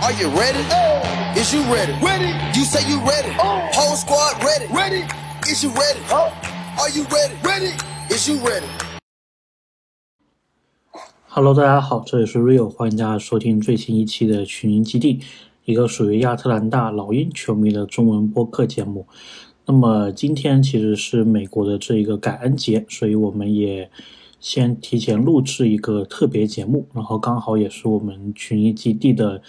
Are you ready? Oh. Is you ready? Ready. You say you ready. Whole squad ready. Ready. Is you ready? Are you ready? Ready. Is you ready? Hello，大家好，这里是 Rio，欢迎大家收听最新一期的群英基地，一个属于亚特兰大老鹰球迷的中文播客节目。那么今天其实是美国的这一个感恩节，所以我们也先提前录制一个特别节目，然后刚好也是我们群英基地的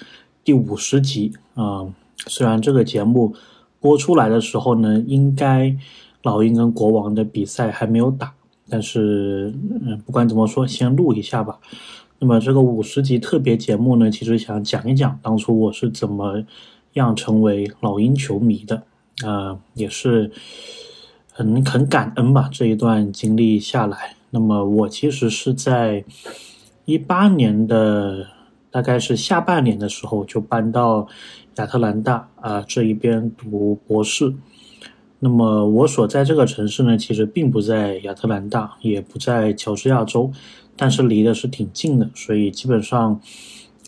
第五十集啊、虽然这个节目播出来的时候呢，应该老鹰跟国王的比赛还没有打，但是嗯，不管怎么说，先录一下吧。那么这个五十集特别节目呢，其实想讲一讲当初我是怎么样成为老鹰球迷的，呃，也是很很感恩吧这一段经历下来。那么我其实是在一八年的大概是下半年的时候就搬到亚特兰大啊、这一边读博士。那么我所在这个城市呢，其实并不在亚特兰大，也不在乔治亚州，但是离的是挺近的，所以基本上，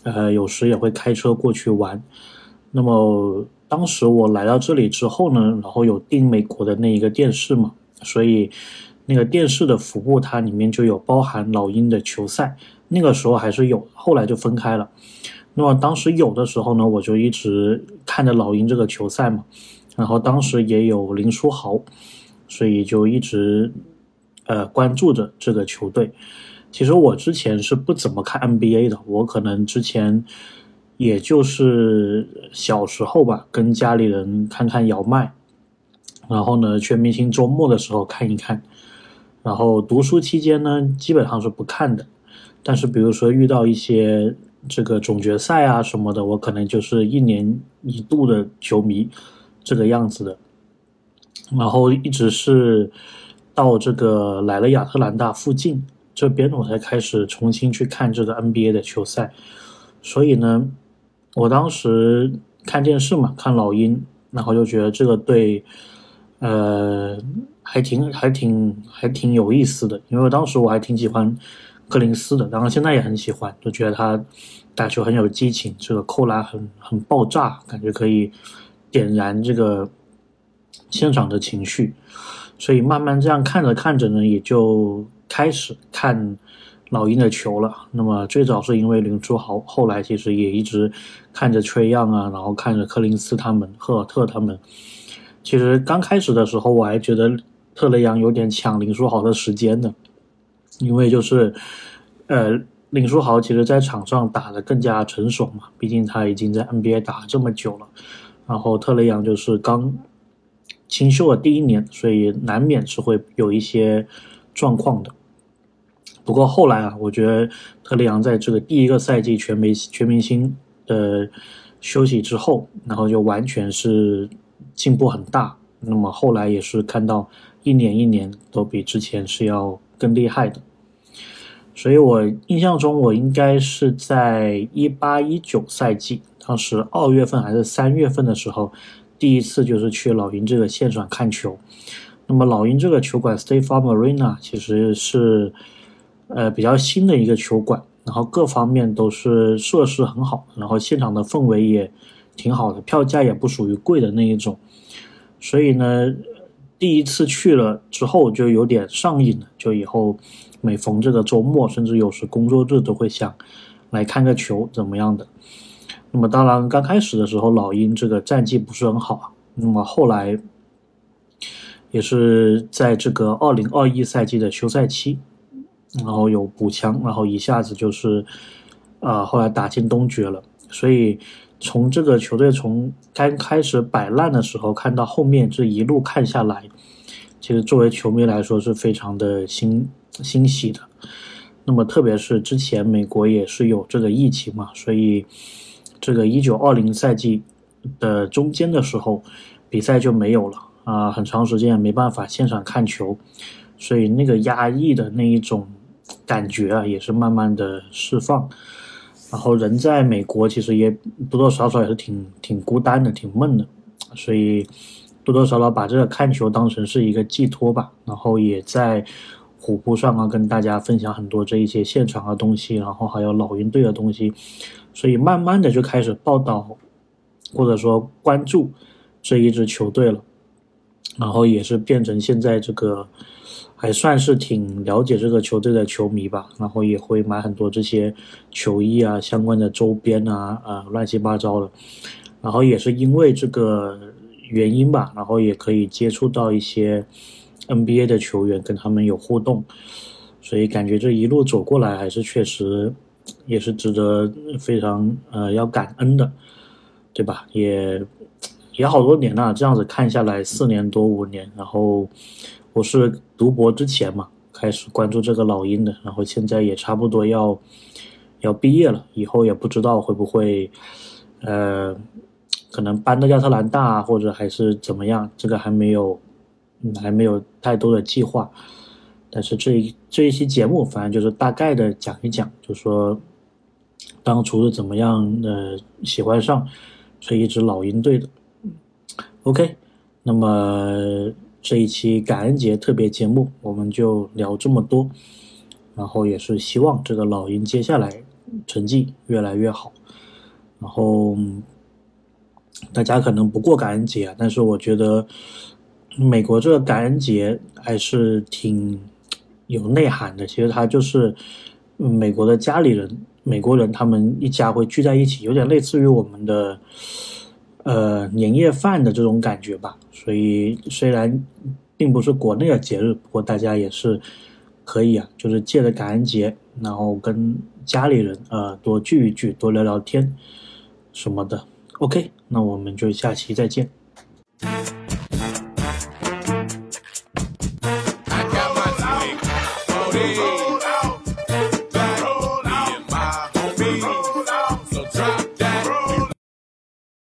呃，有时也会开车过去玩。那么当时我来到这里之后呢，然后有订美国的那一个电视嘛，所以那个电视的服务它里面就有包含老鹰的球赛，那个时候还是有，后来就分开了。那么当时有的时候呢，我就一直看着老鹰这个球赛嘛，然后当时也有林书豪，所以就一直呃关注着这个球队。其实我之前是不怎么看 NBA 的，我可能之前也就是小时候吧，跟家里人看看姚麦，然后呢，全明星周末的时候看一看，然后读书期间呢，基本上是不看的。但是比如说遇到一些这个总决赛啊什么的，我可能就是一年一度的球迷这个样子的。然后一直是到这个来了亚特兰大附近这边，我才开始重新去看这个 NBA 的球赛。所以呢，我当时看电视嘛，看老鹰，然后就觉得这个队，呃，还挺还挺还挺有意思的，因为当时我还挺喜欢柯林斯的，然后现在也很喜欢，就觉得他打球很有激情，这个扣篮很很爆炸，感觉可以点燃这个现场的情绪，所以慢慢这样看着看着呢，也就开始看老鹰的球了。那么最早是因为林书豪，后来其实也一直看着崔样啊，然后看着柯林斯他们、赫尔特他们。其实刚开始的时候，我还觉得特雷杨有点抢林书豪的时间呢，因为就是呃，林书豪其实在场上打得更加成熟嘛，毕竟他已经在 NBA 打这么久了。然后特雷杨就是刚新秀的第一年，所以难免是会有一些状况的。不过后来啊，我觉得特雷杨在这个第一个赛季全明全明星的休息之后，然后就完全是进步很大。那么后来也是看到一年一年都比之前是要更厉害的。所以我印象中，我应该是在一八一九赛季，当时二月份还是三月份的时候，第一次就是去老鹰这个现场看球。那么老鹰这个球馆 s t a y Farm Arena 其实是呃比较新的一个球馆，然后各方面都是设施很好，然后现场的氛围也挺好的，票价也不属于贵的那一种。所以呢，第一次去了之后就有点上瘾了，就以后每逢这个周末，甚至有时工作日都会想来看个球怎么样的。那么当然刚开始的时候，老鹰这个战绩不是很好。那么后来也是在这个二零二一赛季的休赛期，然后有补强，然后一下子就是啊、后来打进东决了。所以从这个球队从刚开始摆烂的时候，看到后面这一路看下来，其实作为球迷来说是非常的欣欣喜的。那么特别是之前美国也是有这个疫情嘛，所以这个一九二零赛季的中间的时候，比赛就没有了啊、很长时间也没办法现场看球，所以那个压抑的那一种感觉啊，也是慢慢的释放。然后人在美国其实也多多少少也是挺挺孤单的，挺闷的，所以多多少少把这个看球当成是一个寄托吧。然后也在虎扑上啊，跟大家分享很多这一些现场的东西，然后还有老鹰队的东西，所以慢慢的就开始报道或者说关注这一支球队了，然后也是变成现在这个还算是挺了解这个球队的球迷吧，然后也会买很多这些球衣啊、相关的周边啊，啊，乱七八糟的，然后也是因为这个原因吧，然后也可以接触到一些。NBA 的球员跟他们有互动，所以感觉这一路走过来还是确实也是值得非常呃要感恩的，对吧？也也好多年了，这样子看下来四年多五年，然后我是读博之前嘛开始关注这个老鹰的，然后现在也差不多要要毕业了，以后也不知道会不会呃可能搬到亚特兰大或者还是怎么样，这个还没有。嗯，还没有太多的计划，但是这一这一期节目，反正就是大概的讲一讲，就说当初是怎么样的喜欢上这一支老鹰队的。OK，那么这一期感恩节特别节目，我们就聊这么多，然后也是希望这个老鹰接下来成绩越来越好，然后大家可能不过感恩节啊，但是我觉得。美国这个感恩节还是挺有内涵的。其实它就是美国的家里人，美国人他们一家会聚在一起，有点类似于我们的呃年夜饭的这种感觉吧。所以虽然并不是国内的节日，不过大家也是可以啊，就是借着感恩节，然后跟家里人呃多聚一聚，多聊聊天什么的。OK，那我们就下期再见。